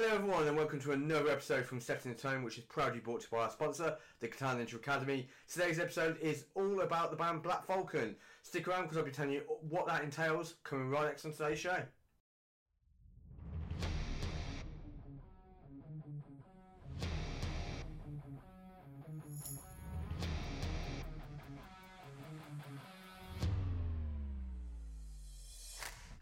Hello everyone and welcome to another episode from Setting the Tone which is proudly brought to you by our sponsor, the Catan Ninja Academy. Today's episode is all about the band Black Falcon. Stick around because I'll be telling you what that entails coming right next on today's show.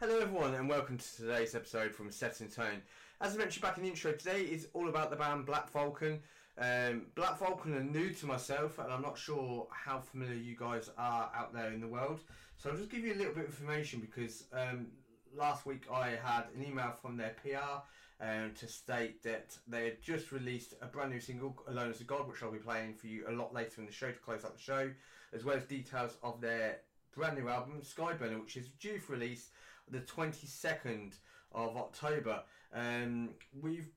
Hello everyone and welcome to today's episode from Setting Tone. As I mentioned back in the intro, today is all about the band Black Falcon. Um, Black Falcon are new to myself and I'm not sure how familiar you guys are out there in the world. So I'll just give you a little bit of information because um, last week I had an email from their PR um, to state that they had just released a brand new single, Alone as a God, which I'll be playing for you a lot later in the show to close out the show, as well as details of their brand new album, Skyburner, which is due for release the 22nd of October. Um, we've,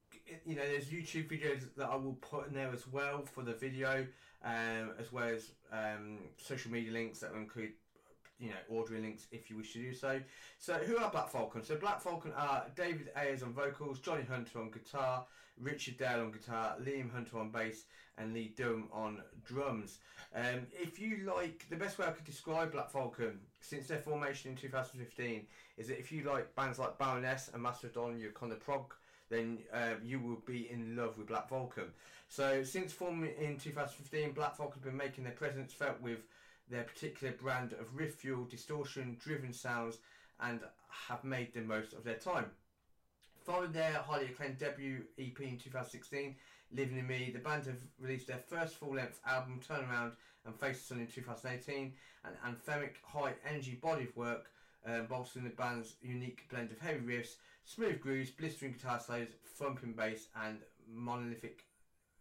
you know, there's YouTube videos that I will put in there as well for the video, um, as well as um, social media links that will include you know, ordering links if you wish to do so. So, who are Black Falcon? So, Black Falcon are David Ayers on vocals, Johnny Hunter on guitar, Richard Dale on guitar, Liam Hunter on bass, and Lee Durham on drums. Um, if you like, the best way I could describe Black Falcon since their formation in 2015 is that if you like bands like Baroness and Mastodon, you're kind of prog then uh, you will be in love with Black Falcon. So, since forming in 2015, Black Falcon have been making their presence felt with their particular brand of riff fuel, distortion driven sounds, and have made the most of their time. Following their highly acclaimed debut EP in 2016, Living in Me, the band have released their first full length album, Turnaround and Face the Sun, in 2018, an anthemic high energy body of work. Uh, bolstering the band's unique blend of heavy riffs, smooth grooves, blistering guitar solos, thumping bass, and monolithic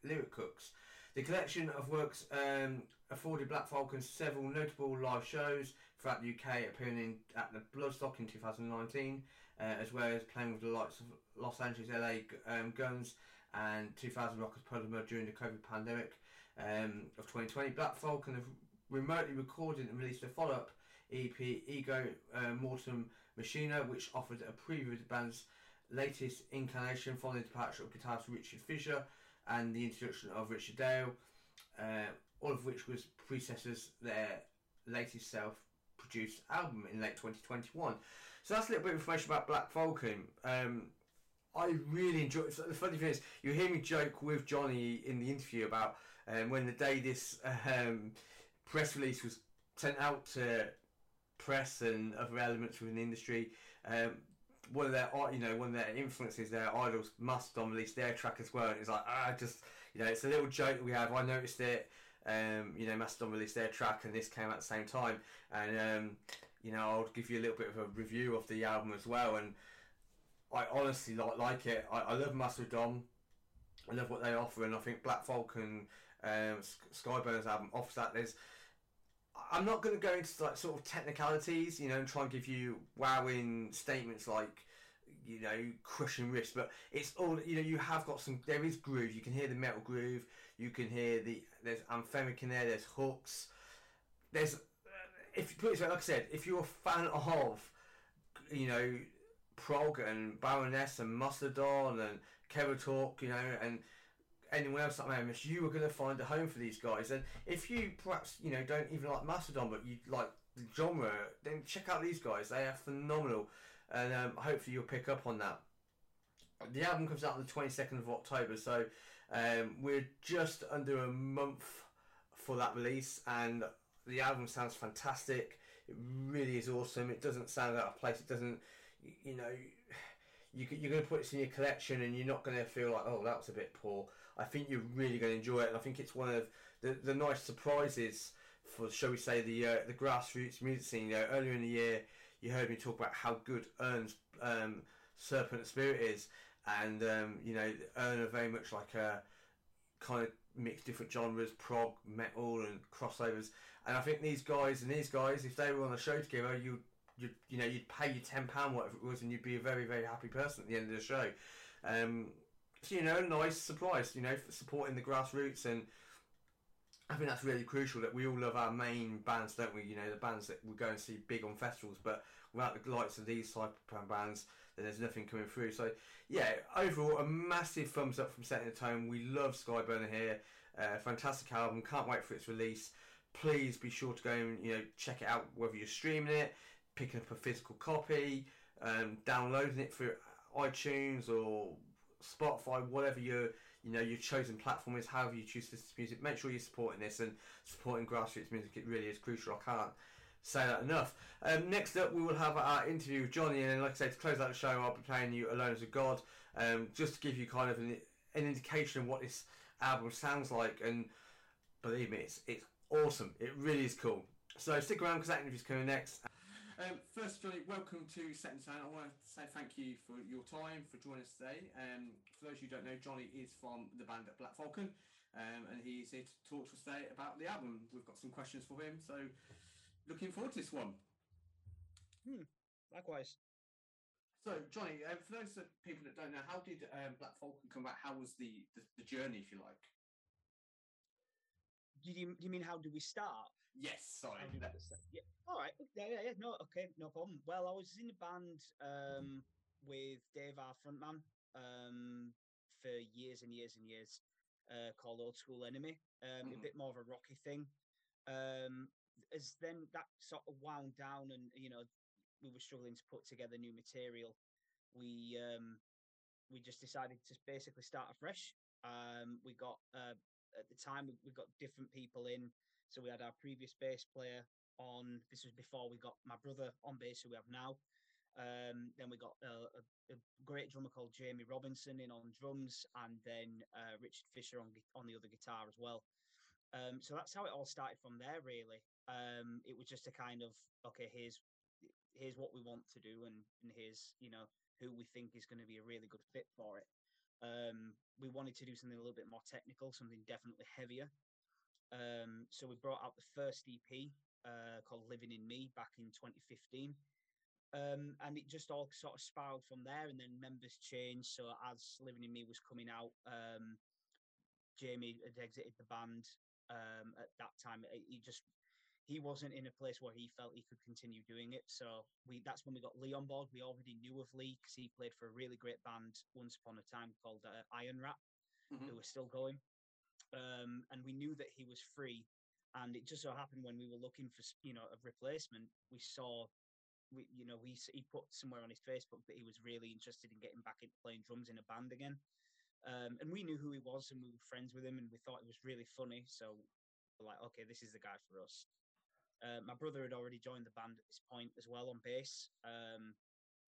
lyric hooks. The collection of works um, afforded Black Falcon several notable live shows throughout the UK, appearing in, at the Bloodstock in 2019, uh, as well as playing with the likes of Los Angeles, LA um, Guns and 2000 Rockers Polymer during the COVID pandemic um, of 2020. Black Falcon have remotely recorded and released a follow-up EP, Ego uh, Mortem Machina, which offered a preview of the band's latest incarnation following the departure of guitarist Richard Fisher and the introduction of Richard Dale, uh, all of which was predecessors their latest self-produced album in late 2021. So that's a little bit of information about Black Falcon. Um, I really enjoy. So the funny thing is, you hear me joke with Johnny in the interview about um, when the day this um, press release was sent out to press and other elements within the industry. Um, one of their you know one of their influences, their idols, Mastodon released their track as well. And it's like ah, just you know, it's a little joke we have. I noticed it. Um, you know, Mastodon released their track, and this came at the same time. And um, you know, I'll give you a little bit of a review of the album as well. And I honestly like like it. I, I love Mastodon. I love what they offer, and I think Black Falcon, um, Skyburner's album offers that. There's I'm not going to go into like sort of technicalities, you know, and try and give you wowing statements like, you know, crushing riffs, but it's all you know. You have got some. There is groove. You can hear the metal groove. You can hear the there's anthemic in there. There's hooks. There's if you put it like I said, if you're a fan of, you know, prog and Baroness and Mastodon and Talk, you know, and anyone else like Mammoth, you are going to find a home for these guys. And if you perhaps you know don't even like Mastodon, but you like the genre, then check out these guys. They are phenomenal, and um, hopefully you'll pick up on that. The album comes out on the twenty second of October, so um, we're just under a month for that release, and the album sounds fantastic. It really is awesome. It doesn't sound out of place. It doesn't, you know you, you're going to put this in your collection and you're not going to feel like, oh, that was a bit poor. I think you're really going to enjoy it, and I think it's one of the, the nice surprises for, shall we say, the uh, the grassroots music scene. You know, earlier in the year, you heard me talk about how good Urne's um, Serpent Spirit is, and um, you know, Ern are very much like a kind of mix different genres, prog, metal, and crossovers. And I think these guys and these guys, if they were on a show together, you you you know you'd pay your ten pound whatever it was, and you'd be a very very happy person at the end of the show. Um, so you know, nice surprise. You know, for supporting the grassroots, and I think that's really crucial. That we all love our main bands, don't we? You know, the bands that we go and see big on festivals, but without the likes of these type of bands, then there's nothing coming through. So yeah, overall a massive thumbs up from Setting the Tone. We love Skyburner here. Uh, fantastic album. Can't wait for its release. Please be sure to go and you know check it out whether you're streaming it, picking up a physical copy, um, downloading it through iTunes or Spotify, whatever your you know your chosen platform is, however you choose to listen to music. Make sure you're supporting this and supporting grassroots music. It really is crucial. I can't say that enough. Um, next up, we will have our interview with Johnny, and like I said, to close out the show, I'll be playing you "Alone as a God," um, just to give you kind of an, an indication of what this album sounds like. And believe me, it's it's awesome. It really is cool. So stick around because that interview's coming next. Um, first, Johnny, welcome to Set and Sound. I want to say thank you for your time for joining us today. Um, for those who don't know, Johnny is from the band at Black Falcon, um, and he's here to talk to us today about the album. We've got some questions for him, so looking forward to this one. Hmm. Likewise. So, Johnny, uh, for those people that don't know, how did um, Black Falcon come about? How was the, the, the journey, if you like? Do you, do you mean how did we start? Yes, sorry. Yeah. All right. Yeah, yeah, yeah. No, okay, no problem. Well, I was in a band um, with Dave, our frontman, um, for years and years and years, uh, called Old School Enemy. Um, mm-hmm. A bit more of a rocky thing. Um, as then that sort of wound down, and you know, we were struggling to put together new material. We um, we just decided to basically start afresh. Um, we got uh, at the time we, we got different people in so we had our previous bass player on. This was before we got my brother on bass, who we have now. Um, then we got a, a, a, great drummer called Jamie Robinson in on drums, and then uh, Richard Fisher on on the other guitar as well. Um, so that's how it all started from there. Really, um, it was just a kind of okay. Here's here's what we want to do, and and here's you know who we think is going to be a really good fit for it. Um, we wanted to do something a little bit more technical, something definitely heavier. Um, so we brought out the first EP uh, called Living in Me back in 2015. Um, and it just all sort of spiraled from there, and then members changed. So as Living in Me was coming out, um, Jamie had exited the band um, at that time. He just he wasn't in a place where he felt he could continue doing it. So we that's when we got Lee on board. We already knew of Lee because he played for a really great band once upon a time called uh, Iron Rat, mm-hmm. who was still going um, and we knew that he was free. And it just so happened when we were looking for you know a replacement, we saw, we you know we he put somewhere on his Facebook that he was really interested in getting back into playing drums in a band again. Um, and we knew who he was, and we were friends with him, and we thought it was really funny. So we're like, okay, this is the guy for us. Uh, my brother had already joined the band at this point as well on bass, um,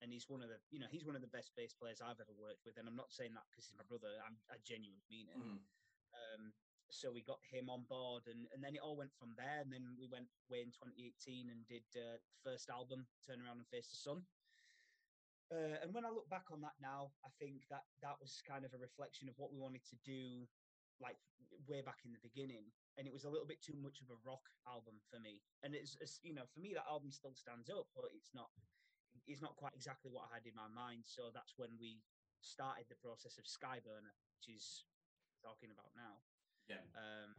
and he's one of the, you know, he's one of the best bass players I've ever worked with. And I'm not saying that because he's my brother. I'm, I genuinely mean it. Mm. Um, so we got him on board, and, and then it all went from there. And then we went away in 2018 and did uh, first album, Turn Around and Face the Sun. Uh, and when I look back on that now, I think that that was kind of a reflection of what we wanted to do, like way back in the beginning. And it was a little bit too much of a rock album for me. And it's, it's you know, for me that album still stands up, but it's not it's not quite exactly what I had in my mind. So that's when we started the process of Skyburner, which is talking about now. Yeah. Um,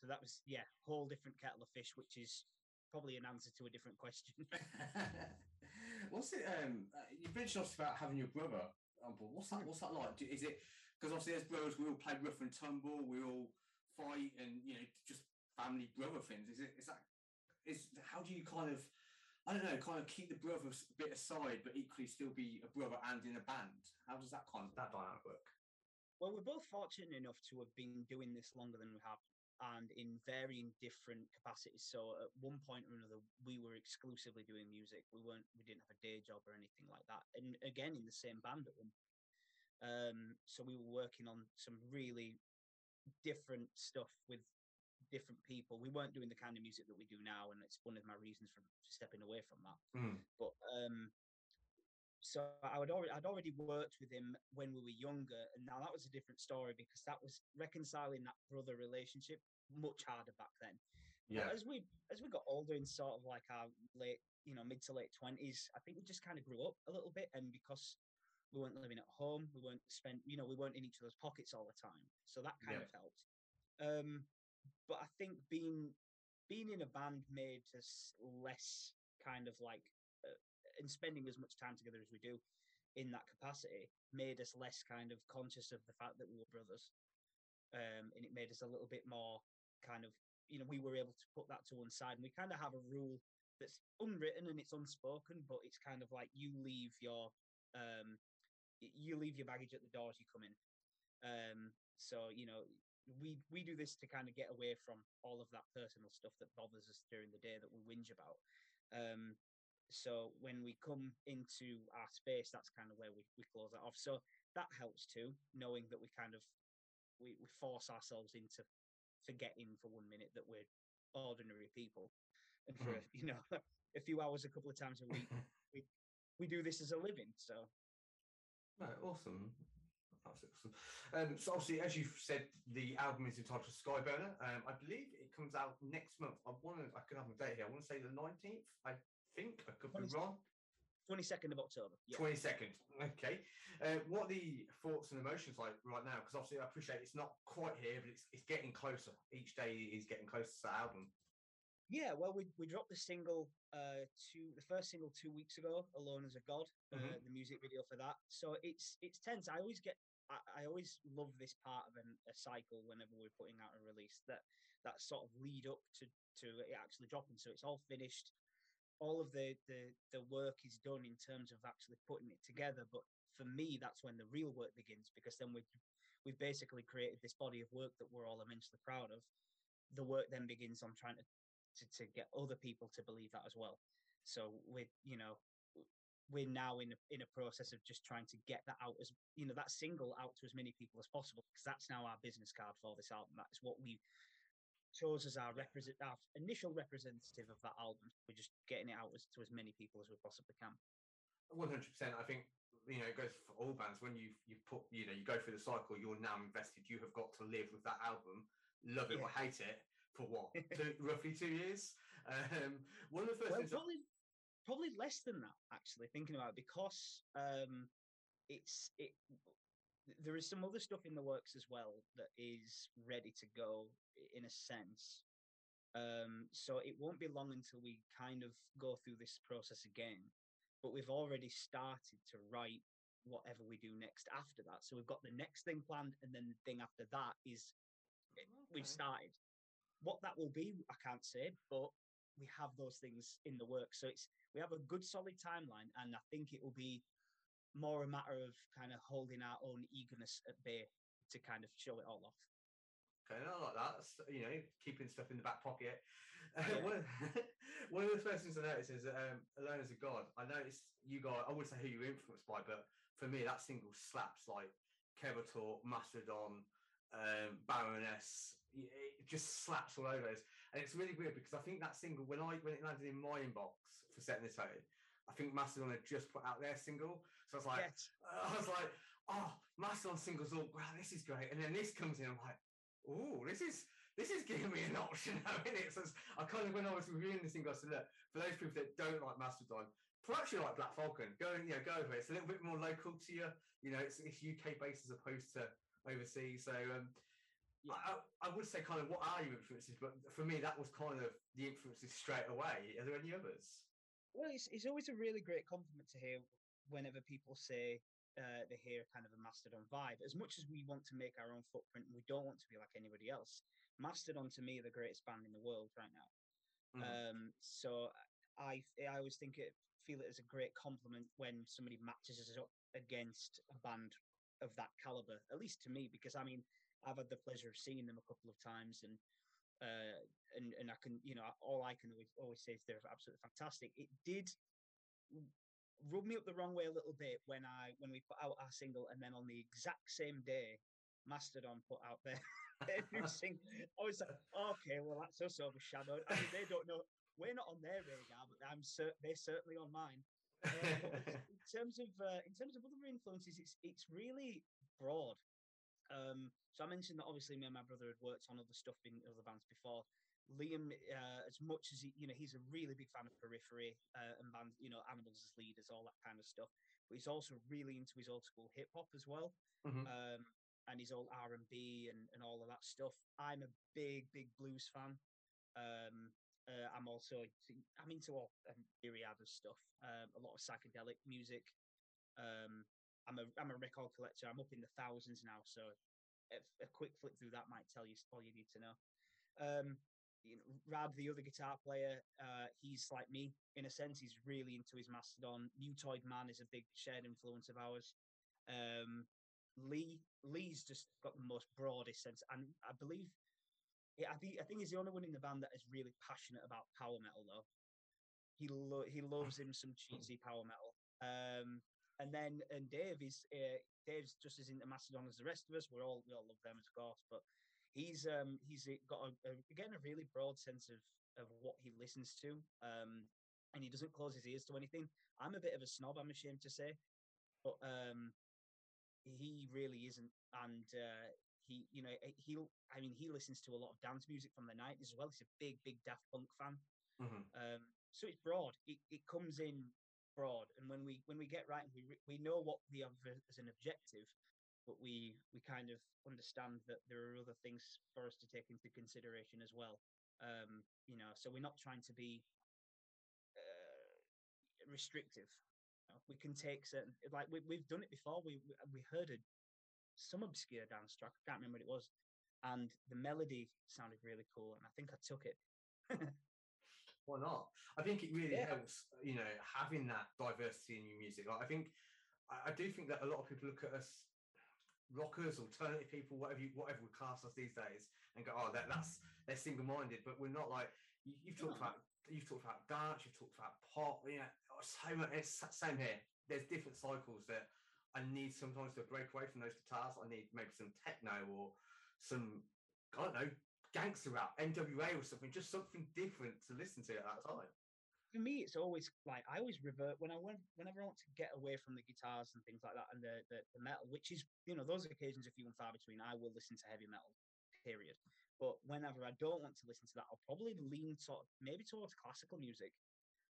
so that was yeah, whole different kettle of fish, which is probably an answer to a different question. what's it? Um, you mentioned obviously about having your brother on board. What's that? What's that like? Is it because obviously as brothers we all play rough and tumble, we all fight, and you know just family brother things. Is it? Is that? Is how do you kind of? I don't know, kind of keep the brother bit aside, but equally still be a brother and in a band. How does that kind of that dynamic work? Well, we're both fortunate enough to have been doing this longer than we have and in varying different capacities. So at one point or another, we were exclusively doing music. We weren't, we didn't have a day job or anything like that. And again, in the same band at one. Um, so we were working on some really different stuff with different people. We weren't doing the kind of music that we do now, and it's one of my reasons for stepping away from that. Mm. But um, so I would already I'd already worked with him when we were younger, and now that was a different story because that was reconciling that brother relationship much harder back then. Yeah. But as we as we got older in sort of like our late, you know, mid to late twenties, I think we just kind of grew up a little bit, and because we weren't living at home, we weren't spent, you know, we weren't in each other's pockets all the time, so that kind yeah. of helped. Um, but I think being being in a band made us less kind of like and spending as much time together as we do in that capacity made us less kind of conscious of the fact that we were brothers. Um, and it made us a little bit more kind of, you know, we were able to put that to one side. And we kind of have a rule that's unwritten and it's unspoken, but it's kind of like you leave your um, you leave your baggage at the door as you come in. Um, so you know, we we do this to kind of get away from all of that personal stuff that bothers us during the day that we whinge about. Um, so when we come into our space, that's kind of where we, we close that off. So that helps too, knowing that we kind of we, we force ourselves into forgetting for one minute that we're ordinary people, and for Mhm. you know a few hours a couple of times a week, we we do this as a living. So No, awesome. That's awesome. Um, so obviously, as you've said, the album is entitled Skyburner. Um, I believe it comes out next month. I want to. I could have a date here. I want to say the nineteenth. I think I could be wrong. twenty second of October. Yeah. Twenty second. Okay. Uh, what are the thoughts and emotions like right now? Because obviously, I appreciate it's not quite here, but it's it's getting closer. Each day is getting closer to the album. Yeah, well, we we dropped the single uh two the first single two weeks ago, "Alone as a God," uh, Mhm. the music video for that. So it's it's tense. I always get I, always love this part of an, a cycle whenever we're putting out a release that that sort of lead up to to it actually dropping. So it's all finished. All of the the the work is done in terms of actually putting it together. But for me, that's when the real work begins because then we've we've basically created this body of work that we're all immensely proud of. The work then begins on trying to to, to get other people to believe that as well. So we're, you know, we're now in a, in a process of just trying to get that out as you know that single out to as many people as possible because that's now our business card for this album. That's what we chose as our represent our initial representative of that album. We're just getting it out as, to as many people as we possibly can. One hundred percent. I think you know it goes for all bands. When you you put you know you go through the cycle, you're now invested. You have got to live with that album, love it or hate it for what two, roughly two years. Um, one of the first Well, things. probably probably less than that actually thinking about it because um it's it there is some other stuff in the works as well that is ready to go in a sense. Um so it won't be long until we kind of go through this process again but we've already started to write whatever we do next after that. So we've got the next thing planned and then the thing after that is eh, we've started. What that will be i can't say but we have those things in the works so it's we have a good solid timeline and i think it will be more a matter of kind of holding our own eagerness at bay to kind of show it all off Okay, I like that. That's, you know, keeping stuff in the back pocket. Yeah. one, of, one of the first things I noticed is that um, "Alone as a God." I noticed you guys. I wouldn't say who you were influenced by, but for me, that single slaps like Kevator, Mastodon, um, Baroness. It just slaps all over us, and it's really weird because I think that single when I when it landed in my inbox for setting the tone, I think Mastodon had just put out their single, so I was like, yes I was like, oh, Mastodon singles, all wow, this is great. And then this comes in, I'm like, oh, this is this is giving me an option now, it? So it's- I kind of when I was reviewing this thing, I said, look, for those people that don't like Mastodon, perhaps you like Black Falcon, go you know, go over it. It's a little bit more local to you. You know, it's, it's UK based as opposed to overseas. So um, Yeah. I, I would say kind of what are your influences, but for me that was kind of the influences straight away. Are there any others? well it's, it's always a really great compliment to hear whenever people say uh, they hear kind of a mastodon vibe as much as we want to make our own footprint and we don't want to be like anybody else mastodon to me are the greatest band in the world right now Mhm. Um, so I I always think it feel it as a great compliment when somebody matches us up against a band of that caliber. At least to me, because I mean I've had the pleasure of seeing them a couple of times, and uh, and and I can you know all I can always always say is they're absolutely fantastic. It did rub me up the wrong way a little bit when I when we put out our single, and then on the exact same day, Mastodon put out their, new single. I was like, okay, well that's us overshadowed. I mean, they don't know. We're not on their radar, but I'm cer- they're certainly on mine. Uh, in terms of uh, in terms of other influences, it's it's really broad. Um, so I mentioned that obviously me and my brother had worked on other stuff in other bands before. Liam, uh, as much as he, you know, he's a really big fan of Periphery uh, and bands, you know, Animals as leaders, all that kind of stuff. But he's also really into his old school hip hop as well, Mhm. um, and his old R and B and and all of that stuff. I'm a big big blues fan. Um, Uh, I'm also I'm into all a myriad of stuff. Um, a lot of psychedelic music. Um, I'm a I'm a record collector. I'm up in the thousands now, so a, a quick flick through that might tell you all you need to know. Um, you know, Rad, the other guitar player, uh, he's like me in a sense. He's really into his Mastodon. Mutoid Man is a big shared influence of ours. Um, Lee Lee's just got the most broadest sense, and I believe, yeah, I think I think he's the only one in the band that is really passionate about power metal. Though he lo- he loves him some cheesy power metal. Um, and then and Dave is uh, Dave's just as into Mastodon as the rest of us. We're all we all love them, of course, but he's um he's got a, a, again a really broad sense of of what he listens to. Um, and he doesn't close his ears to anything. I'm a bit of a snob, I'm ashamed to say, but um, he really isn't. And uh, he, you know, he'll. I mean, he listens to a lot of dance music from the '90s as well. He's a big, big Daft Punk fan. Mm-hmm. Um, so it's broad. It, it comes in broad, and when we when we get right, we we know what we have as an objective, but we we kind of understand that there are other things for us to take into consideration as well. Um, you know, so we're not trying to be restrictive. we can take certain like we, we've done it before. We we heard a, some obscure dance track. I can't remember what it was, and the melody sounded really cool, and I think I took it. Why not? I think it really yeah. helps. You know, having that diversity in your music. Like I think I, I do think that a lot of people look at us rockers, alternative people, whatever you, whatever we class us these days, and go, oh, that, that's they're single minded. But we're not like you, have talked no. about. You've talked about dance. You've talked about pop. You know, so much. It's same here. There's different cycles that I need sometimes to break away from those guitars. I need maybe some techno or some I don't know gangster rap, NWA or something. Just something different to listen to at that time. For me, it's always like I always revert when I went whenever I want to get away from the guitars and things like that and the, the, the metal, which is you know those occasions are few and far between. I will listen to heavy metal, period. But whenever I don't want to listen to that, I'll probably lean sort maybe towards classical music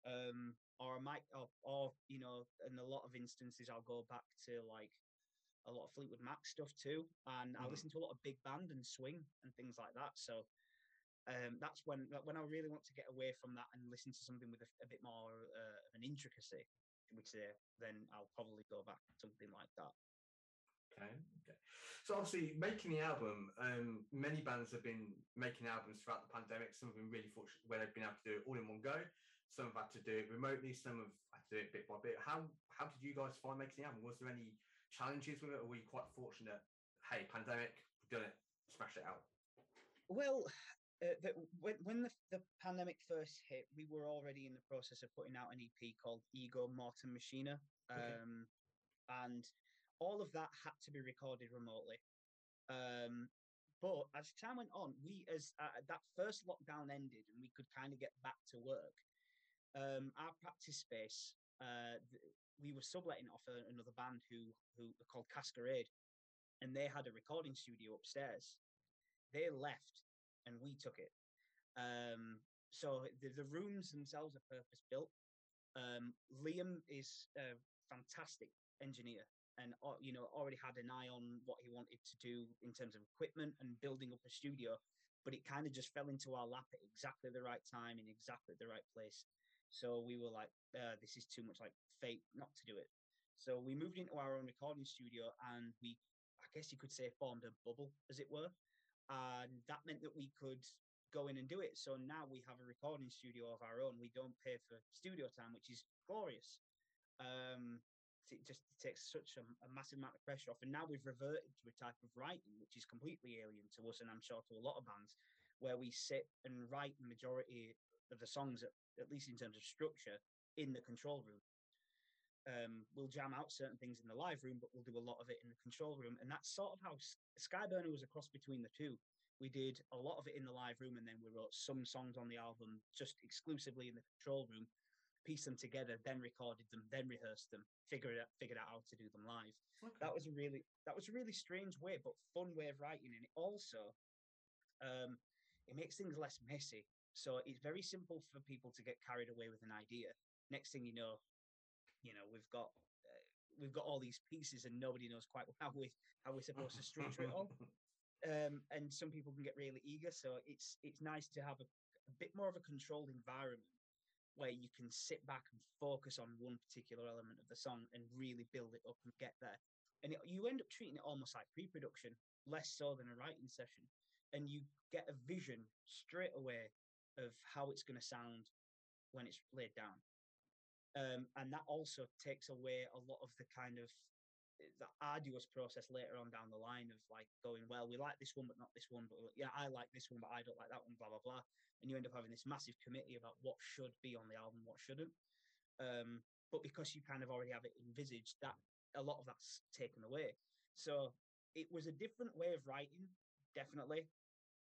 um, or I might, or, or you know, in a lot of instances, I'll go back to like a lot of Fleetwood Mac stuff too, and mm. I listen to a lot of big band and swing and things like that. So um, that's when when I really want to get away from that and listen to something with a, a bit more uh, of an intricacy, which say, then I'll probably go back to something like that. Okay, okay. So obviously, making the album, um, many bands have been making albums throughout the pandemic. Some have been really fortunate where they've been able to do it all in one go. Some have had to do it remotely. Some have had to do it bit by bit. How how did you guys find making the album? Was there any challenges with it, or were you quite fortunate? Hey, pandemic, we've done it, smashed it out. Well, uh, the, when, when the, the pandemic first hit, we were already in the process of putting out an EP called Ego Mortem Machina, um, okay. and all of that had to be recorded remotely. Um, but as time went on, we as uh, that first lockdown ended and we could kind of get back to work, um, our practice space, uh, we were subletting off another band who who were called Cascarade, and they had a recording studio upstairs. They left, and we took it. Um, so the, the rooms themselves are purpose built. Um, Liam is a fantastic engineer and uh, you know already had an eye on what he wanted to do in terms of equipment and building up a studio but it kind of just fell into our lap at exactly the right time in exactly the right place so we were like, uh, this is too much like fate not to do it. So we moved into our own recording studio and we, I guess you could say, formed a bubble, as it were. And that meant that we could go in and do it. So now we have a recording studio of our own. We don't pay for studio time, which is glorious. Um, it just takes such a, a, massive amount of pressure off. And now we've reverted to a type of writing which is completely alien to us, and I'm sure to a lot of bands, where we sit and write the majority of the songs, at, at least in terms of structure, in the control room. Um, we'll jam out certain things in the live room, but we'll do a lot of it in the control room. And that's sort of how Skyburner was a cross between the two. We did a lot of it in the live room, and then we wrote some songs on the album just exclusively in the control room, pieced them together, then recorded them, then rehearsed them, figured out figured out how to do them live. Okay. That was a really that was a really strange way, but fun way of writing, and it also um, it makes things less messy so it's very simple for people to get carried away with an idea. Next thing you know, you know we've got uh, we've got all these pieces and nobody knows quite how we how we're supposed to structure it all. Um, and some people can get really eager, so it's it's nice to have a, a bit more of a controlled environment where you can sit back and focus on one particular element of the song and really build it up and get there. And it, you end up treating it almost like pre-production, less so than a writing session, and you get a vision straight away of how it's going to sound when it's laid down. Um, and that also takes away a lot of the kind of eh, the arduous process later on down the line of like going, well, we like this one, but not this one. But yeah, I like this one, but I don't like that one, blah, blah, blah. And you end up having this massive committee about what should be on the album, what shouldn't. Um, but because you kind of already have it envisaged, that a lot of that's taken away. So it was a different way of writing, definitely.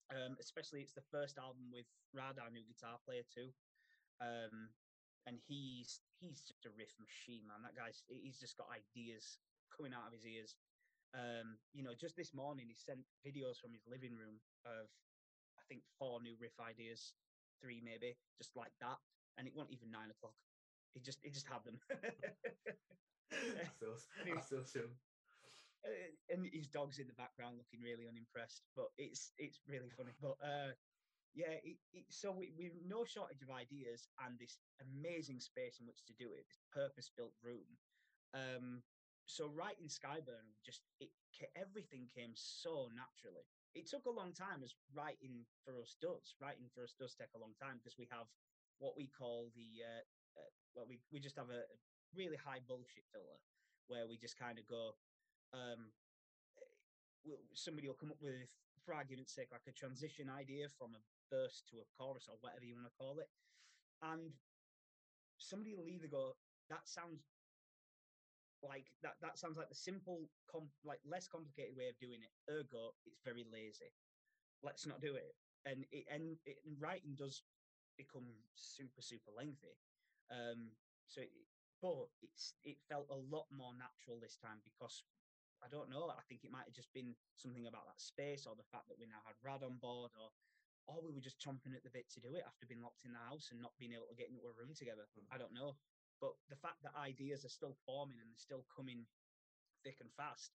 Um, especially it's the first album with Radar, new guitar player too. Um, and he's he's just a riff machine, man. That guy's he's just got ideas coming out of his ears. Um, you know, just this morning he sent videos from his living room of I think four new riff ideas, three maybe, just like that, and it wasn't even nine o'clock. He just he just had them. that's awesome. That's awesome. Uh, and his dog's in the background looking really unimpressed, but it's it's really funny. But uh, yeah, it, it, so we, we've no shortage of ideas and this amazing space in which to do it, this purpose-built room. Um, so writing Skyburn, just it everything came so naturally. It took a long time, as writing for us does. Writing for us does take a long time because we have what we call the uh, uh, well, we we just have a really high bullshit filter where we just kind of go. Um, somebody will come up with, for argument's sake, like a transition idea from a verse to a chorus or whatever you want to call it. And somebody will either go, that sounds like that that sounds like the simple com- like less complicated way of doing it ergo it's very lazy let's not do it and it and, it, and writing does become super super lengthy um so it, but it's it felt a lot more natural this time because I don't know. I think it might have just been something about that space or the fact that we now had Rad on board or or we were just chomping at the bit to do it after being locked in the house and not being able to get into a room together. Mm. I don't know. But the fact that ideas are still forming and they're still coming thick and fast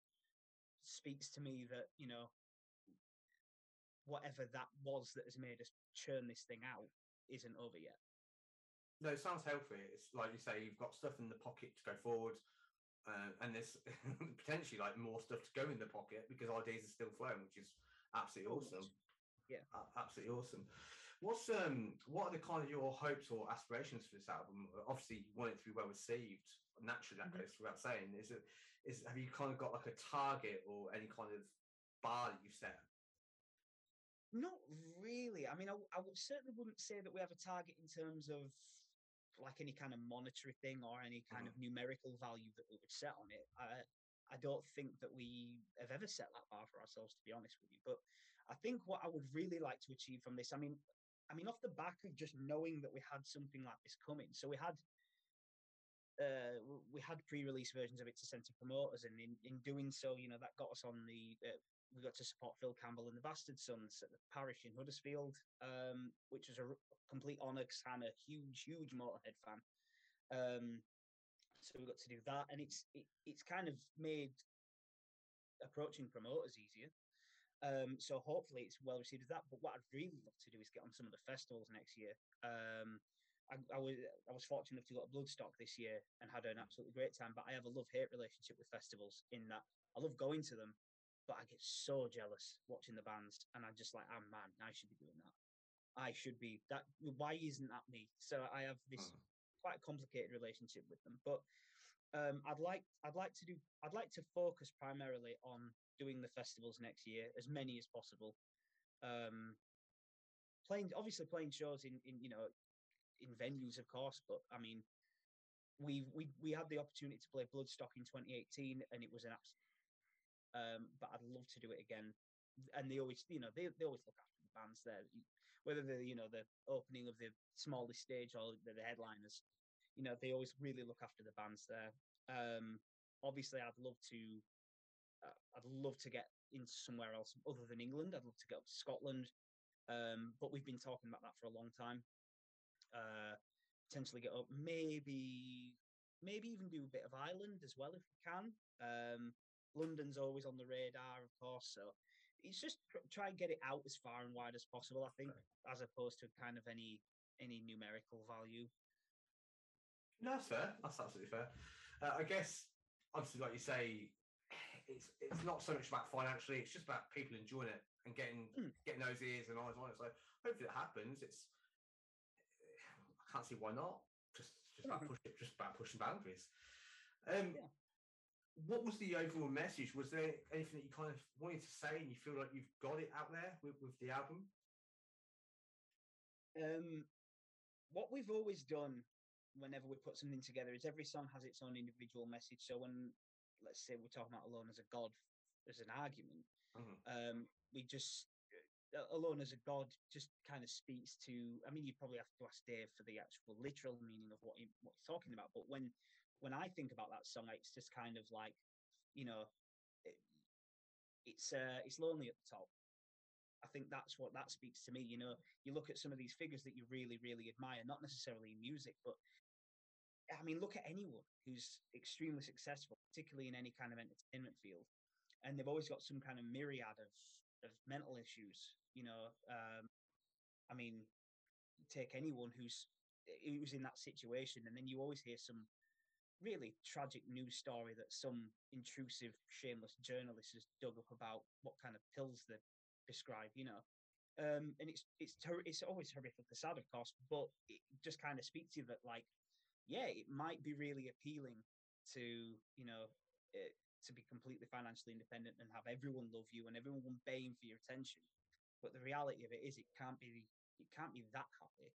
speaks to me that, you know, whatever that was that has made us churn this thing out isn't over yet. No, it sounds healthy. It's like you say, you've got stuff in the pocket to go forward, uh, and there's potentially like more stuff to go in the pocket because ideas are still flowing, which is absolutely awesome yeah, absolutely awesome. What's um what are the kind of your hopes or aspirations for this album? Obviously, you want it to be well received. Naturally, that mm-hmm. goes without saying. Is it is have you kind of got like a target or any kind of bar that you set? Not really. I mean, I, I certainly wouldn't say that we have a target in terms of like any kind of monetary thing or any kind mm-hmm. of numerical value that we would set on it. I, I don't think that we have ever set that bar for ourselves, to be honest with you. But I think what I would really like to achieve from this, I mean, I mean, off the back of just knowing that we had something like this coming, so we had uh, we had pre-release versions of it to send to promoters, and in, in doing so, you know, that got us on the. Uh, we got to support Phil Campbell and the Bastard Sons at the parish in Huddersfield, um, which was a complete honour because a huge, huge Motorhead fan. Um, so we got to do that, and it's it, it's kind of made approaching promoters easier. Um, so hopefully it's well received as that. But what I'd really love to do is get on some of the festivals next year. Um, I, I, was I was fortunate enough to go to Bloodstock this year and had an absolutely great time. But I have a love hate relationship with festivals in that I love going to them, but I get so jealous watching the bands, and I'm just like, oh man, I should be doing that. I should be that. Why isn't that me? So I have this hmm quite complicated relationship with them. But um, I'd like I'd like to do I'd like to focus primarily on doing the festivals next year, as many as possible. Um, playing obviously playing shows in, in you know in venues, of course, but I mean we we we had the opportunity to play Bloodstock in 2018, and it was an absolute. Um, but I'd love to do it again. And they always, you know, they, they always look after the bands there. Whether they're you know the opening of the smallest stage or the, headliners you know they always really look after the bands there. Um obviously i'd love to uh, i'd love to get into somewhere else other than england. I'd love to get up to scotland. Um but we've been talking about that for a long time. Uh potentially get up maybe maybe even do a bit of ireland as well if we can. Um london's always on the radar of course so it's just tr- try and get it out as far and wide as possible. I think, as opposed to kind of any any numerical value. No, that's fair. That's absolutely fair. Uh, I guess, obviously, like you say, it's it's not so much about financially. It's just about people enjoying it and getting Mm. getting those ears and eyes on it. So hopefully it happens. It's I can't see why not. Just just about, Mhm. push, just about pushing boundaries. Um, Yeah. What was the overall message? Was there anything that you kind of wanted to say and you feel like you've got it out there with, with the album? Um, what we've always done whenever we put something together is every song has its own individual message. So when, let's say, we're talking about Alone as a God as an argument, Mhm. um, we just uh, Alone as a God just kind of speaks to. I mean, you probably have to ask Dave for the actual literal meaning of what he, what he's talking about. But when when I think about that song, it's just kind of like, you know, it, it's uh, it's lonely at the top. I think that's what that speaks to me. You know, you look at some of these figures that you really, really admire, not necessarily in music, but I mean, look at anyone who's extremely successful, particularly in any kind of entertainment field, and they've always got some kind of myriad of of mental issues. You know, um, I mean, take anyone who's who's in that situation, and then you always hear some really tragic news story that some intrusive, shameless journalist has dug up about what kind of pills they prescribe. You know, um, and it's it's ter- it's always horrifically sad, of course, but it just kind of speaks to you that like, yeah, it might be really appealing to you know uh, to be completely financially independent and have everyone love you and everyone baying for your attention, but the reality of it is it can't be it can't be that happy.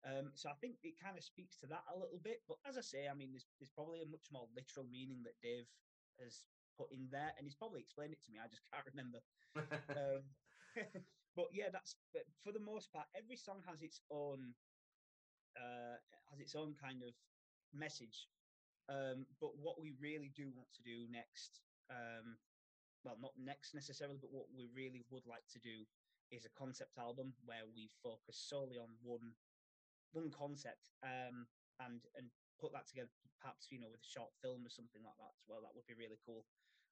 Um, so I think it kind of speaks to that a little bit. But as I say, I mean, there's there's probably a much more literal meaning that Dave has put in there, and he's probably explained it to me. I just can't remember. Um, but yeah, that's but for the most part, every song has its own uh, has its own kind of message. Um, but what we really do want to do next, um, well, not next necessarily, but what we really would like to do is a concept album where we focus solely on one one concept um, and and put that together, perhaps you know with a short film or something like that as well. That would be really cool.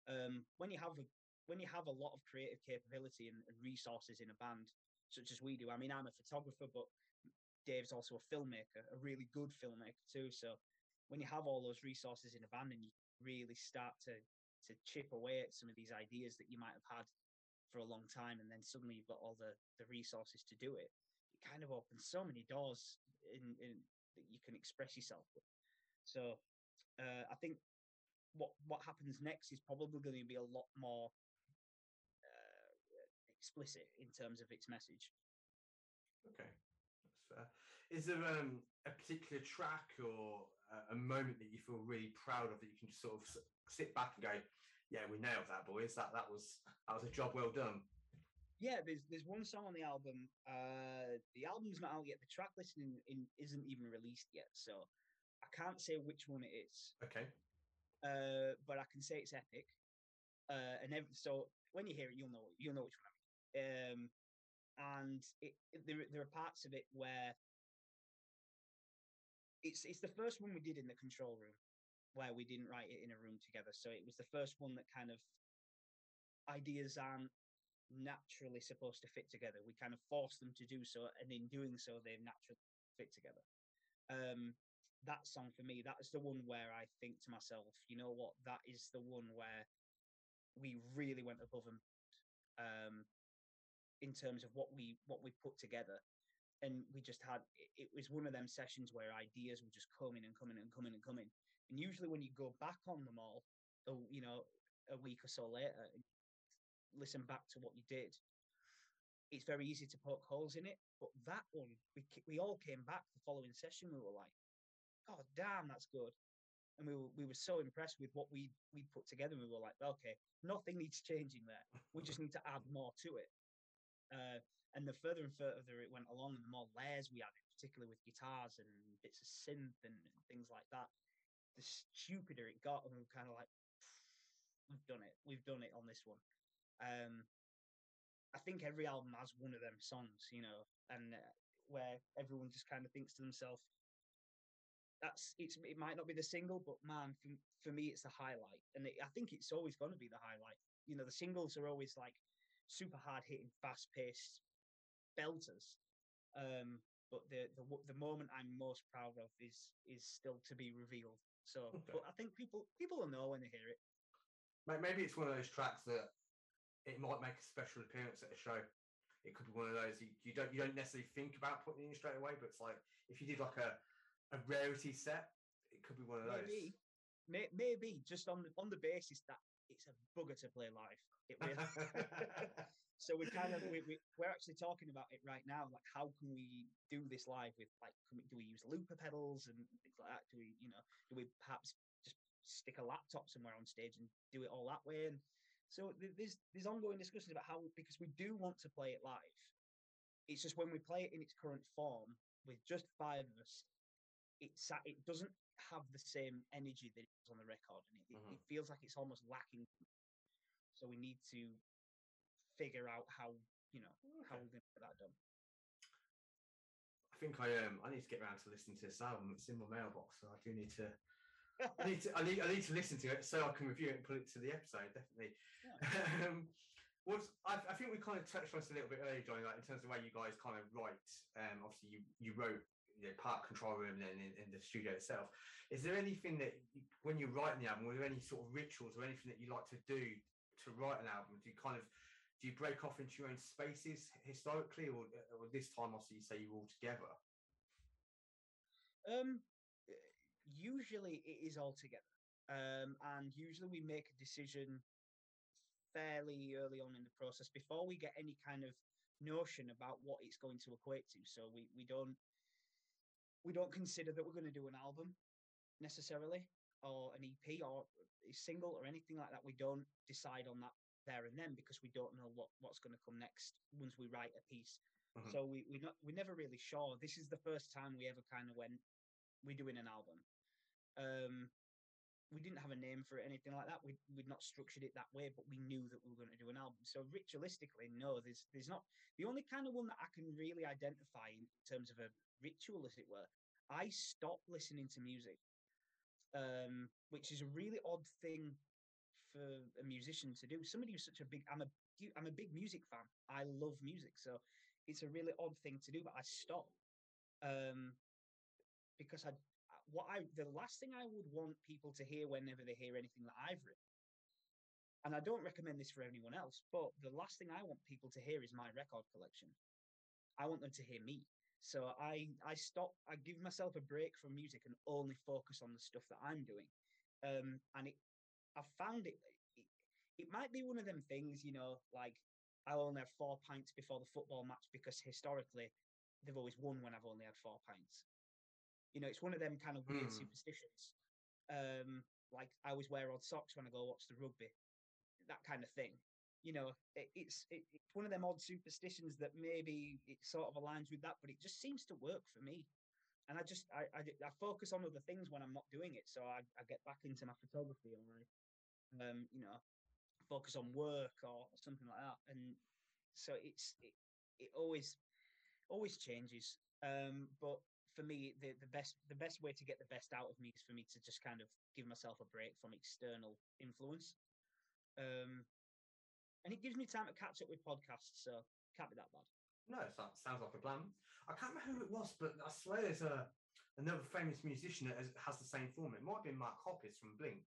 Um, when you have a when you have a lot of creative capability and, and resources in a band, such as we do. I mean, I'm a photographer, but Dave's also a filmmaker, a really good filmmaker too. So when you have all those resources in a band and you really start to to chip away at some of these ideas that you might have had for a long time, and then suddenly you've got all the the resources to do it, it kind of opens so many doors in, in that you can express yourself with. So uh, I think what what happens next is probably going to be a lot more uh, explicit in terms of its message. Okay, that's fair. Is there um, a particular track or a, a moment that you feel really proud of that you can just sort of sit back and go, "Yeah, we nailed that, boys. That that was that was a job well done." Yeah, there's there's one song on the album. Uh, the album's not out yet. The track listing in, isn't even released yet, so I can't say which one it is. Okay. Uh, but I can say it's epic. Uh, and ev- so when you hear it, you'll know you'll know which one I mean. Um, and it, it- there there are parts of it where it's it's the first one we did in the control room, where we didn't write it in a room together. So it was the first one that kind of ideas aren't naturally supposed to fit together. We kind of force them to do so, and in doing so, they naturally fit together. Um, that song for me, that is the one where I think to myself, you know what, that is the one where we really went above and um, in terms of what we what we put together, and we just had it, was one of them sessions where ideas were just coming and coming and coming and coming, and usually when you go back on them all, you know, a week or so later, listen back to what you did, it's very easy to poke holes in it. But that one, we we all came back the following session. We were like, "God damn, that's good," and we were we were so impressed with what we we put together. We were like, "Okay, nothing needs changing there. We just need to add more to it." Uh, and the further and further it went along, and the more layers we added, particularly with guitars and bits of synth and, and things like that, the stupider it got, and we were kind of like, "We've done it. We've done it on this one." Um, I think every album has one of them songs, you know, and uh, where everyone just kind of thinks to themselves, "That's it's. It might not be the single, but man, for, for me, it's the highlight." And it, I think it's always going to be the highlight. You know, the singles are always like super hard hitting, fast paced belters. Um, but the, the the moment I'm most proud of is is still to be revealed. So, Okay. but I think people people will know when they hear it. May- Maybe it's one of those tracks that it might make a special appearance at a show. It could be one of those you, you don't you don't necessarily think about putting in straight away, but it's like if you did like a a rarity set, it could be one of those. Maybe, may, maybe just on the, on the basis that it's a bugger to play live. It really. so we're kind of we, we we're actually talking about it right now. Like, how can we do this live with like? Can we, do we use looper pedals and things like that? Do we you know do we perhaps just stick a laptop somewhere on stage and do it all that way? And so there's there's ongoing discussions about how because we do want to play it live. It's just when we play it in its current form with just five of us, it's it doesn't have the same energy that it does on the record, and it, Mhm. it feels like it's almost lacking. So we need to figure out how you know how we're going to get that done. I think I um I need to get around to listening to this album. It's in my mailbox, so I do need to. I need to. I need. I need to listen to it so I can review it and put it to the episode. Definitely. um, what's I, I think we kind of touched on this a little bit earlier, Johnny. Like in terms of where you guys kind of write. Um, obviously you you wrote you know, part control room and then in, in the studio itself. Is there anything that you, when you're writing the album, were there any sort of rituals or anything that you like to do to write an album? Do you kind of do you break off into your own spaces historically, or, or this time, obviously, you say you're all together? Um, usually it is all together, um, and usually we make a decision fairly early on in the process before we get any kind of notion about what it's going to equate to. So we we don't we don't consider that we're going to do an album necessarily or an EP or a single or anything like that. We don't decide on that there and then because we don't know what what's going to come next once we write a piece. Mhm. So we we not we're never really sure. This is the first time we ever kind of went we're doing an album. Um, we didn't have a name for it, anything like that. We we'd not structured it that way, but we knew that we were going to do an album. So ritualistically, no, there's there's not the only kind of one that I can really identify in terms of a ritual, as it were. I stopped listening to music, um, which is a really odd thing for a musician to do. Somebody who's such a big I'm a I'm a big music fan. I love music, so it's a really odd thing to do. But I stopped um, because I- what I the last thing I would want people to hear whenever they hear anything that I've written, and I don't recommend this for anyone else, but the last thing I want people to hear is my record collection. I want them to hear me. So I I stop. I give myself a break from music and only focus on the stuff that I'm doing. Um, and it, I found it, it. It might be one of them things, you know, like I'll only have four pints before the football match because historically they've always won when I've only had four pints. You know, it's one of them kind of weird Hmm. superstitions. Um, like I always wear odd socks when I go watch the rugby, that kind of thing. You know, it, it's it, it's one of them odd superstitions that maybe it sort of aligns with that, but it just seems to work for me. And I just I, I, I focus on other things when I'm not doing it, so I, I get back into my photography or I, um, you know, focus on work or something like that. And so it's it, it always always changes. Um, but for me, the, the best the best way to get the best out of me is for me to just kind of give myself a break from external influence. Um, and it gives me time to catch up with podcasts, so can't be that bad. No, it sounds, sounds like a plan. I can't remember who it was, but I swear there's a another famous musician that has, has the same form. It might be Mark Hoppus from Blink,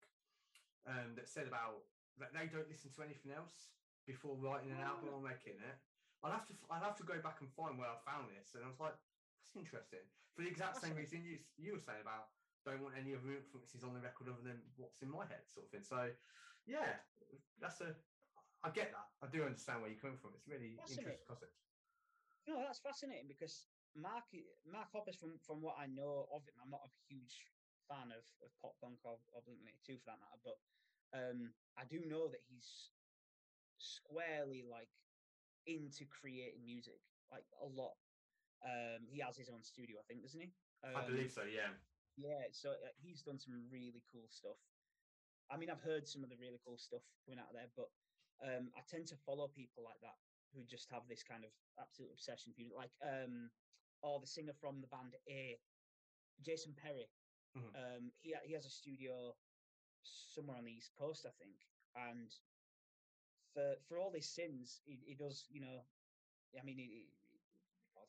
um, that said about that they don't listen to anything else before writing an album or making it. I'll have to I'd have to go back and find where I found this, and I was like, that's interesting. For the exact same reason you you were saying about don't want any other influences on the record other than what's in my head, sort of thing. So, yeah, that's a I get that. I do understand where you're coming from. It's really interesting concept. No, that's fascinating because Mark Mark Hoppus, from from what I know of him, I'm not a huge fan of, of pop punk or, or Blink Two for that matter, but um, I do know that he's squarely like into creating music, like a lot. Um, he has his own studio, I think, doesn't he? I Um, believe so. Yeah. yeah, so uh, he's done some really cool stuff. I mean, I've heard some of the really cool stuff coming out of there, but um, I tend to follow people like that who just have this kind of absolute obsession for you, like um, or the singer from the band A, Jason Perry. Mhm. Um, he he has a studio somewhere on the east coast, I think, and for for all his sins, he, he does, you know, I mean, he,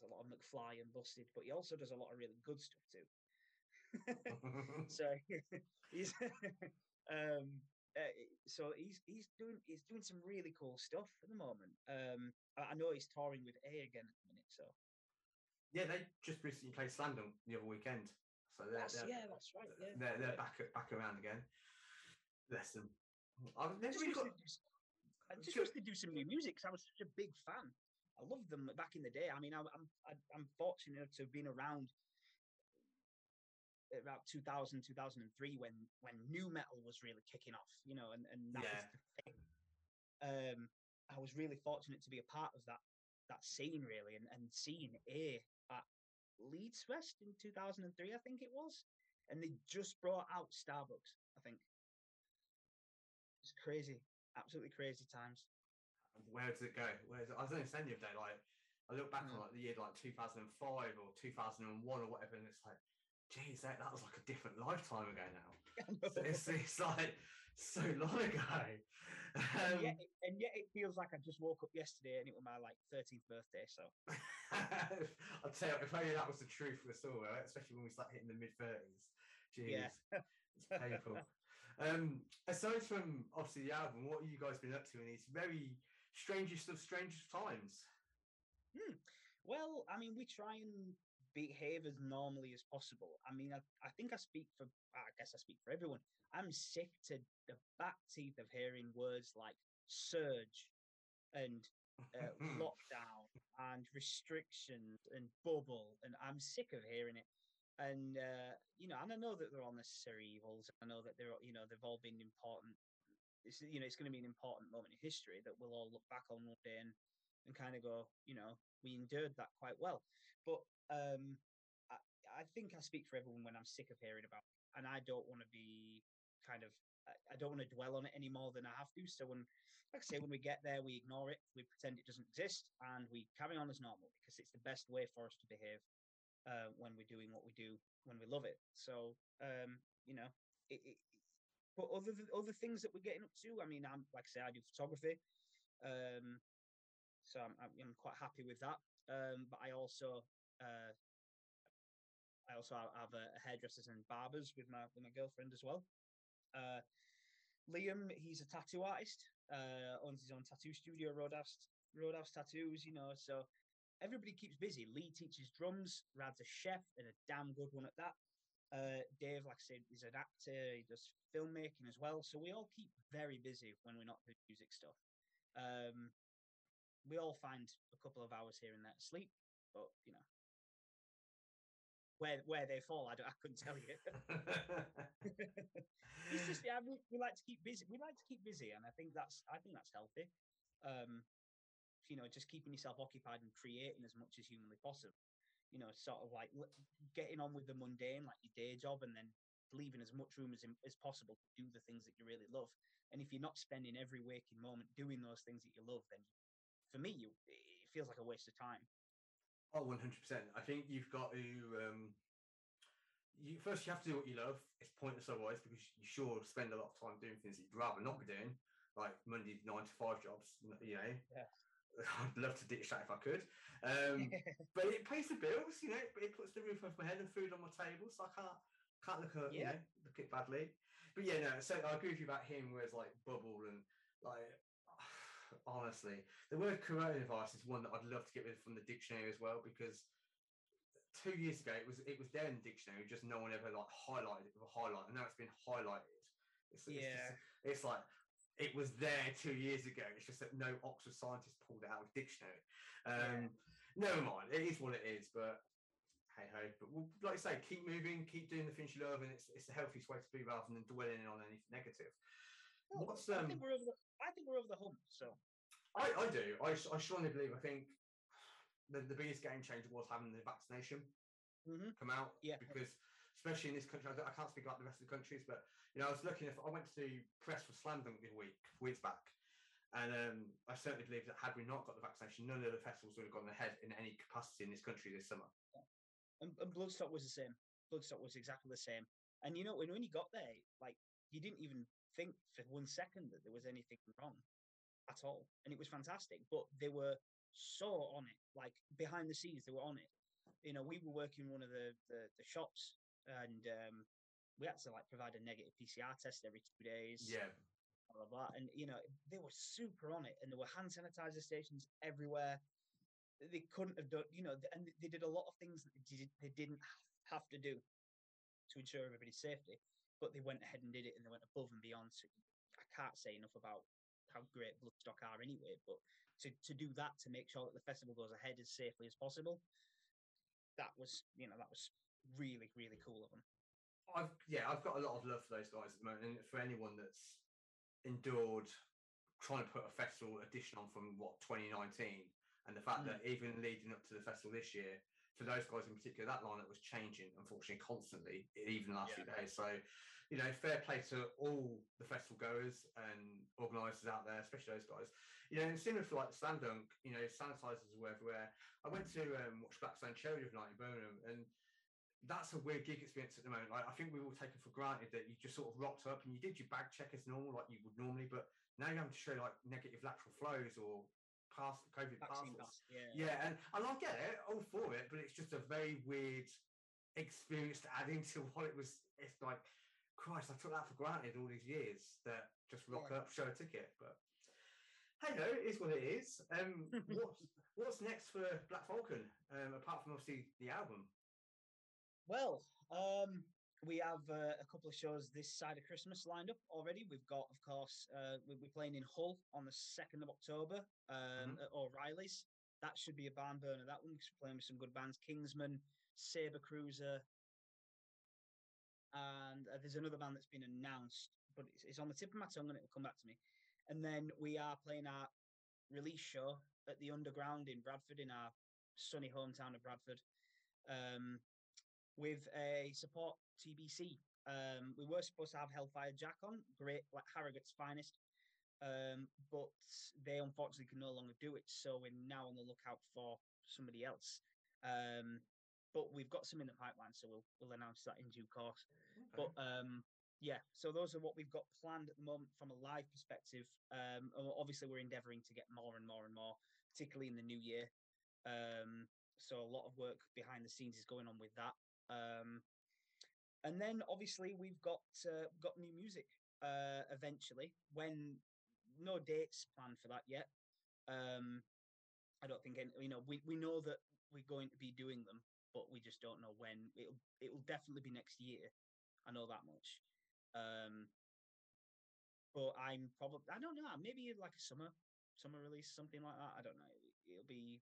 he a lot of McFly and Busted, but he also does a lot of really good stuff too. so he's um uh, so he's he's doing he's doing some really cool stuff at the moment. Um, I, I know he's touring with A again at the minute, so yeah, they just recently played Slam Dunk the other weekend, so they're, that's, they're, yeah, that's right. Yeah, they're, they're back back around again. Bless them. I've never just, really got. do just wish they'd do some new music 'cause I was such a big fan. I loved them back in the day. I mean, I'm I'm I- I'm fortunate enough to have been around about 2000 2003 when when nu metal was really kicking off you know and and that Yeah. was the thing um i was really fortunate to be a part of that that scene really and and seeing a at Leeds Fest in 2003 i think it was and they just brought out starbucks i think it's crazy absolutely crazy times Where does it go? Where is it? I was only saying the other day, like I look back Mm. on like the year like 2005 or 2001 or whatever, and it's like, geez, that, that was like a different lifetime ago now. So it's, it's like so long ago. and, Um, yet, it- and yet it feels like i just woke up yesterday and it was my like 13th birthday so I'll tell you, if only that was the truth for us all, right? especially when we start hitting the mid 30s. Jeez, Yeah. it's painful. um, aside from obviously the album, what have you guys been up to in these very strangest of strangest times? Well, I mean, we try and behave as normally as possible. I mean, I, I think I speak for, I guess I speak for everyone. I'm sick to the back teeth of hearing words like surge and uh, lockdown and restrictions and bubble, and I'm sick of hearing it. And uh, you know, and I know that they're all necessary evils. I know that they're, all- you know, they've all been important. It's, you know, it's going to be an important moment in history that we'll all look back on one day and and kind of go, you know, we endured that quite well. But um, I, I think I speak for everyone when I'm sick of hearing about, it, and I don't want to be kind of, I, don't want to dwell on it any more than I have to. So when, like I say, when we get there, we ignore it, we pretend it doesn't exist, and we carry on as normal because it's the best way for us to behave uh, when we're doing what we do when we love it. So um, you know, it, but other th- other things that we're getting up to, I mean, I'm like I say, I do photography. Um, so I'm, I'm, quite happy with that. Um, but I also uh, I also have, have a hairdressers and barbers with my with my girlfriend as well. Uh, Liam, he's a tattoo artist. Uh, owns his own tattoo studio, Roadhouse Roadhouse Tattoos. You know, so everybody keeps busy. Lee teaches drums. Rad's a chef and a damn good one at that. Uh, Dave, like I said, is an actor. He does filmmaking as well. So we all keep very busy when we're not doing music stuff. Um, we all find a couple of hours here and there to sleep, but you know, where where they fall, I, don't, I couldn't tell you. it's just yeah, we, we like to keep busy. We like to keep busy, and I think that's I think that's healthy. Um, you know, just keeping yourself occupied and creating as much as humanly possible. You know, sort of like getting on with the mundane, like your day job, and then leaving as much room as as possible to do the things that you really love. And if you're not spending every waking moment doing those things that you love, then for me, you, it feels like a waste of time. Oh, Oh, one hundred percent. I think you've got to. Um, you first you have to do what you love. It's pointless otherwise because you sure spend a lot of time doing things that you'd rather not be doing, like Monday nine to five jobs. You know, Yeah. I'd love to ditch that if I could. Um, but it pays the bills. You know, but it puts the roof over my head and food on my table, so I can't can't look at you Yeah. know look at it badly. But yeah, no. So I agree with you about him. Whereas like bubble and like honestly, the word coronavirus is one that I'd love to get rid of from the dictionary as well because two years ago it was it was there in the dictionary, just no one ever like highlighted it with a highlight, and now it's been highlighted. It's, it's, Yeah. just- it's like it was there two years ago. It's just that no Oxford scientist pulled it out of the dictionary. Um, Never mind, it is what it is. But hey ho. But we'll, like I say, keep moving, keep doing the things you love, and it's it's the healthiest way to be rather than dwelling on anything negative. Well, What's I um? think we're over the, I think we're over the hump. So I, I do. I, I strongly believe. I think the, the biggest game changer was having the vaccination Mhm. come out. Yeah. Because especially in this country, I, can't speak about the rest of the countries, but you know, I was looking. If I went to press for Slam Dunk the week, weeks back, and um, I certainly believe that had we not got the vaccination, none of the festivals would have gone ahead in any capacity in this country this summer. and, and Bloodstock was the same. Bloodstock was exactly the same. And you know, when when you got there, like you didn't even think for one second that there was anything wrong. at all, and it was fantastic. But they were so on it, like behind the scenes, they were on it. You know, we were working one of the the, the shops, and um, we had to like provide a negative PCR test every two days. Yeah. Blah, blah, blah. And you know, they were super on it, and there were hand sanitizer stations everywhere. They couldn't have done, you know, and they did a lot of things that they, did, they didn't have- have to do to ensure everybody's safety. But they went ahead and did it, and they went above and beyond. So I can't say enough about how great Bloodstock are anyway, but to, to do that to make sure that the festival goes ahead as safely as possible, that was, you know, that was really, really cool of them. I've yeah, I've got a lot of love for those guys at the moment, and for anyone that's endured trying to put a festival edition on from what 2019, and the fact Mm. that even leading up to the festival this year, for those guys in particular, that lineup was changing unfortunately constantly, even the last few days. So, you know, fair play to all the festival goers and organisers out there, especially those guys. You know, and similar for like Slam Dunk, you know, sanitisers were everywhere. I went to um, watch Black Stone Cherry the other night in Birmingham, and that's a weird gig experience at the moment. Like I think we all take it for granted that you just sort of rocked up and you did your bag check as normal, like you would normally, but now you have to show like negative lateral flows or pass COVID passes. yeah. Yeah, and, and I get it, all for it, but it's just a very weird experience to add into what it was. It's like, Christ, I took that for granted all these years that just rock up, show a ticket. But hey, no, it is what it is. Um, what's what's next for Black Falcon? Um, apart from obviously the album. Well, um, we have uh, a couple of shows this side of Christmas lined up already. We've got, of course, uh, we- we're playing in Hull on the 2nd of October um, Mhm. at O'Reilly's. That should be a barn burner, that one, 'cause we're playing with some good bands Kingsman, Sabre Cruiser, and uh, there's another band that's been announced, but it's, it's on the tip of my tongue and it will come back to me. And then we are playing our release show at the Underground in Bradford, in our sunny hometown of Bradford. Um, with a support TBC. Um, we were supposed to have Hellfire Jack on, great, like Harrogate's finest, um, but they unfortunately can no longer do it. So we're now on the lookout for somebody else. Um, but we've got some in the pipeline, so we'll we'll announce that in due course. But um, yeah, so those are what we've got planned at the moment from a live perspective. Um, obviously, we're endeavouring to get more and more and more, particularly in the new year. Um, so a lot of work behind the scenes is going on with that. Um, and then obviously we've got uh, got new music uh, eventually. When no dates planned for that yet. Um, I don't think any, you know we, we know that we're going to be doing them, but we just don't know when. It'll it will definitely be next year. I know that much. Um, but I'm probably I don't know maybe like a summer summer release something like that. I don't know. It'll be.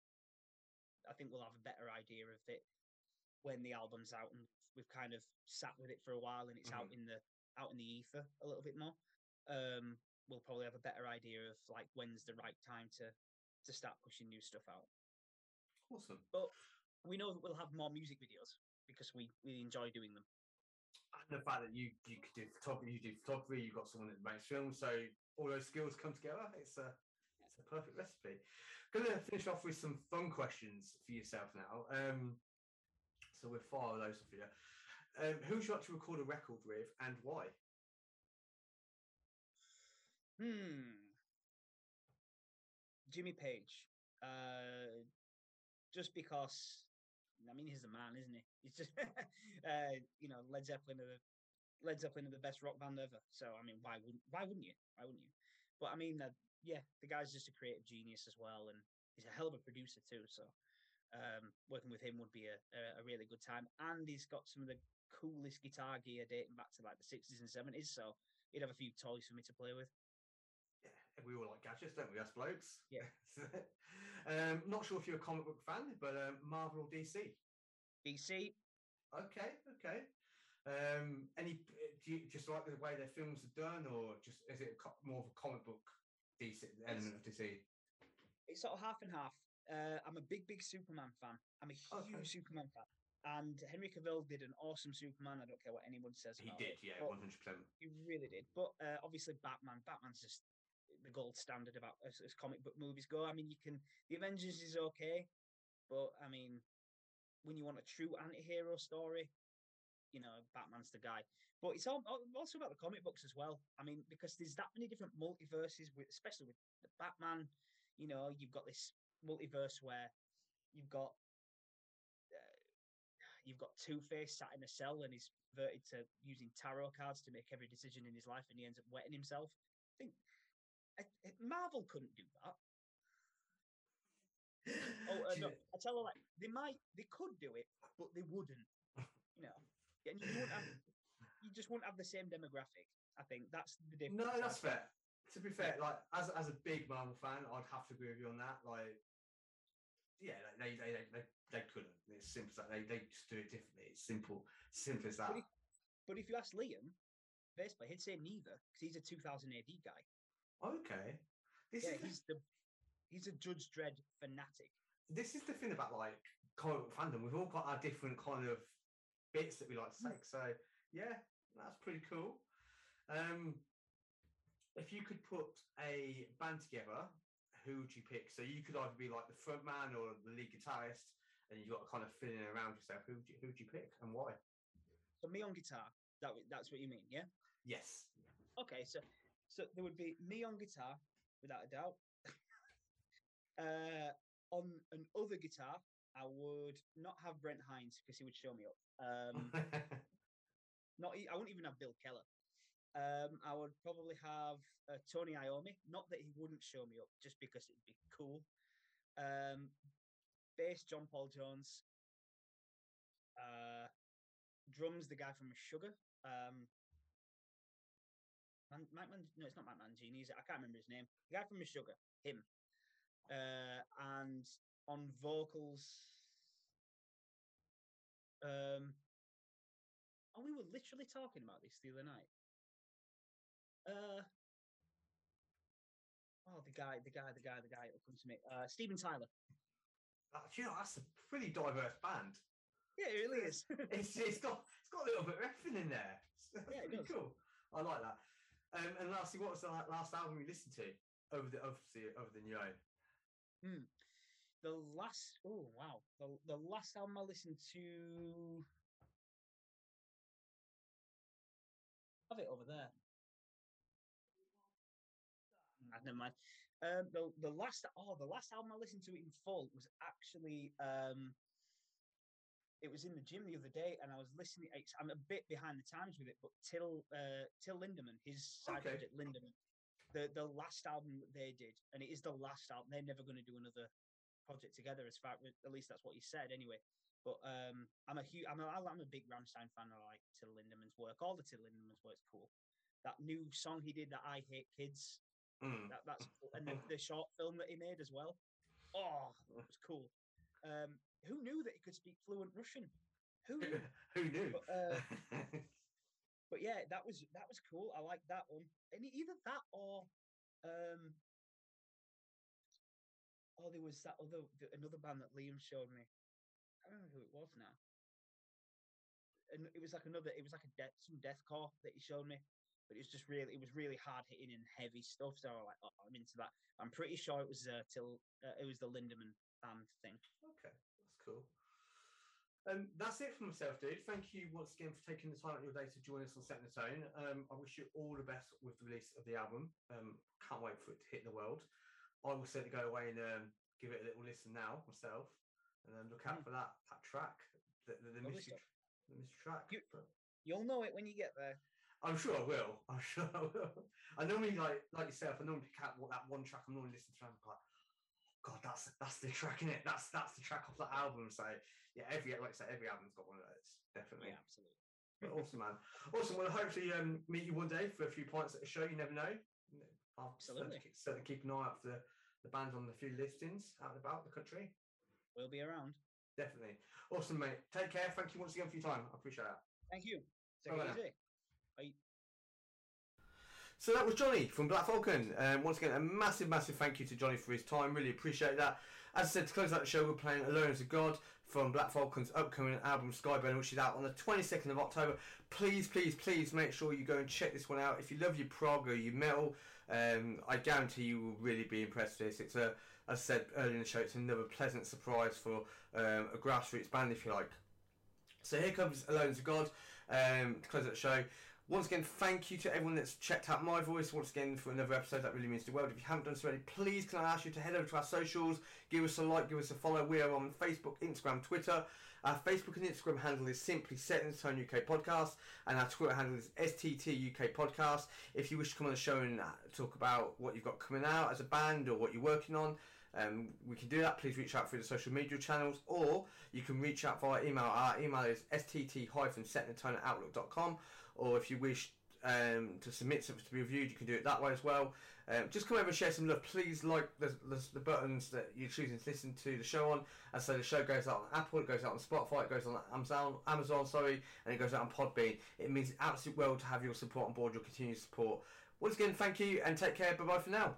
I think we'll have a better idea of it when the album's out and we've kind of sat with it for a while and it's out in the out in the ether a little bit more. Um, we'll probably have a better idea of like when's the right time to to start pushing new stuff out. Awesome. But we know that we'll have more music videos because we we enjoy doing them. And the fact that you you could do photography, you do photography, you've got someone that makes films, so all those skills come together. It's a it's a perfect recipe. Gonna finish off with some fun questions for yourself now. Um, so we're far those off here. Um, who would you like to record a record with, and why? Hmm. Jimmy Page. Uh, just because, I mean, he's the man, isn't he? He's just, uh, you know, Led Zeppelin are the Led Zeppelin are the best rock band ever. So I mean, why wouldn't why wouldn't you? Why wouldn't you? But I mean, uh, yeah, the guy's just a creative genius as well, and he's a hell of a producer too. So um, working with him would be a, a, really good time. And he's got some of the coolest guitar gear dating back to like the sixties and seventies. So he'd have a few toys for me to play with. Yeah, we all like gadgets, don't we? Us blokes. Yeah. um, not sure if you're a comic book fan, but um, Marvel or DC. DC, Okay, okay. Um, any? Do you just like the way their films are done, or just is it more of a comic book DC element of DC? it's sort of half and half. Uh, I'm a big, big Superman fan. I'm a huge Okay. Superman fan. And Henry Cavill did an awesome Superman. I don't care what anyone says. He did, it, yeah, but one hundred percent. He really did. But uh, obviously, Batman. Batman's just the gold standard about as, as comic book movies go. I mean, you can. The Avengers is okay, but I mean, when you want a true anti-hero story, you know, Batman's the guy. But it's all, also about the comic books as well. I mean, because there's that many different multiverses, with, especially with the Batman. You know, you've got this multiverse where you've got uh, you've got Two Face sat in a cell and he's converted to using tarot cards to make every decision in his life, and he ends up wetting himself. I think I, Marvel couldn't do that. Oh uh, no! I tell you like they might, they could do it, but they wouldn't. You know, and you won't have, you just won't have the same demographic. I think that's the difference. No, that's fair. To be fair, like as as a big Marvel fan, I'd have to agree with you on that. Like, yeah, like, they they they they, they couldn't. It's simple. as that. They they just do it differently. It's simple, simple as that. But if, but if you ask Liam, basically he'd say neither because he's a 2000 AD guy. Okay, this Yeah, is he's the he's a Judge Dredd fanatic. this is the thing about like comic fandom. We've all got our different kind of bits that we like to Hmm. take. So yeah, that's pretty cool. Um, if you could put a band together, who would you pick? So you could either be like the front man or the lead guitarist, and you got to kind of fill in around yourself. Who would you who would you pick and why? So me on guitar. That that's what you mean, yeah? Yes. Okay, so so there would be me on guitar, without a doubt. uh, on an other guitar, I would not have Brent Hinds because he would show me up. Um, not I wouldn't even have Bill Kelliher. Um, I would probably have uh, Tony Iommi. Not that he wouldn't show me up, just because it'd be cool. Um, bass John Paul Jones. Uh, drums the guy from Sugar. Um, Man, Mike Man, no, it's not Mike Mangini. Is it? I can't remember his name. The guy from Sugar. Him. Uh, and on vocals. Um, oh, we were literally talking about this the other night. Uh, oh, the guy, the guy, the guy, the guy. It'll come to me. Uh, Steven Tyler. Uh, you know that's a pretty diverse band. Yeah, it really is. It's it's got it's got a little bit of everything in there. Yeah, pretty does. cool. I like that. Um, and lastly, what was the last album you listened to over the obviously over the new own? the last, oh wow, the the last album I listened to. Have it over there. Never mind. Um, the the last oh the last album I listened to in full was actually um, it was in the gym the other day, and I was listening. I'm a bit behind the times with it, but Till uh, Till Lindemann, his side Okay. project Lindemann, the the last album that they did, and it is the last album. They're never going to do another project together, as far at least that's what he said anyway. But um, I'm a huge, I'm a, I'm a big Rammstein fan. I like Till Lindemann's work. All the Till Lindemann's work's cool. That new song he did, that I Hate Kids, Mm. that that's cool. and the, the short film that he made as well. Oh, it was cool. Um, who knew that he could speak fluent Russian? Who knew? Who knew? But, uh, but yeah, that was that was cool. I like that one. And either that or um oh there was that other th- another band that Liam showed me. I don't know who it was now. And it was like another it was like a death some deathcore that he showed me. But it was just really it was really hard hitting and heavy stuff. So I was like, oh, I'm into that. I'm pretty sure it was uh, till uh, it was the Lindemann band thing. Okay, that's cool. Um, that's it for myself, dude. Thank you once again for taking the time out of your day to join us on Setting the Tone. Um, I wish you all the best with the release of the album. Um, can't wait for it to hit the world. I will certainly go away and um, give it a little listen now myself, and then look out Mm. for that that track, the, the, the mystery, the mystery track. You- You'll know it when you get there. I'm sure I will. I'm sure I will. I normally like like yourself. I normally pick out what that one track I'm normally listening to. and I'm like, God, that's that's the track in it. That's that's the track off that album. So yeah, every like I say, every album's got one of those. Definitely. Yeah, absolutely. But awesome, man. Awesome. Well, hopefully um, meet you one day for a few pints at a show. You never know. I'll Absolutely. keep, certainly keep an eye out for the, the bands on the few listings out and about the country. We'll be around. Definitely. Awesome, mate. Take care. Thank you once again for your time. I appreciate that. Thank you. Take Bye. So that was Johnny from Black Falcon. Um, once again, a massive, massive thank you to Johnny for his time. Really appreciate that. As I said, to close out the show, we're playing Alone as a God from Black Falcon's upcoming album Skyburn, which is out on the 22nd of October. Please, please, please make sure you go and check this one out. If you love your prog or your metal, um, I guarantee you will really be impressed with this. It's a, as I said earlier in the show, it's another pleasant surprise for um, a grassroots band, if you like. So here comes Alone as a God um, to close out the show. Once again, thank you to everyone that's checked out my voice once again for another episode. That really means the world. If you haven't done so already, please can I ask you to head over to our socials, give us a like, give us a follow. We are on Facebook, Instagram, Twitter. Our Facebook and Instagram handle is simply Set in Stone UK Podcast, and our Twitter handle is STT UK Podcast. If you wish to come on the show and uh, talk about what you've got coming out as a band or what you're working on, um, we can do that. Please reach out through the social media channels, or you can reach out via email. Our email is stt-setintone at or if you wish um, to submit something to be reviewed, you can do it that way as well. Um, just come over and share some love. Please like the, the, the, buttons that you're choosing to listen to the show on. And so the show goes out on Apple, it goes out on Spotify, it goes on Amazon, Amazon, sorry, and it goes out on Podbean. It means absolute world to have your support on board, your continued support. Once again, thank you and take care. Bye bye for now.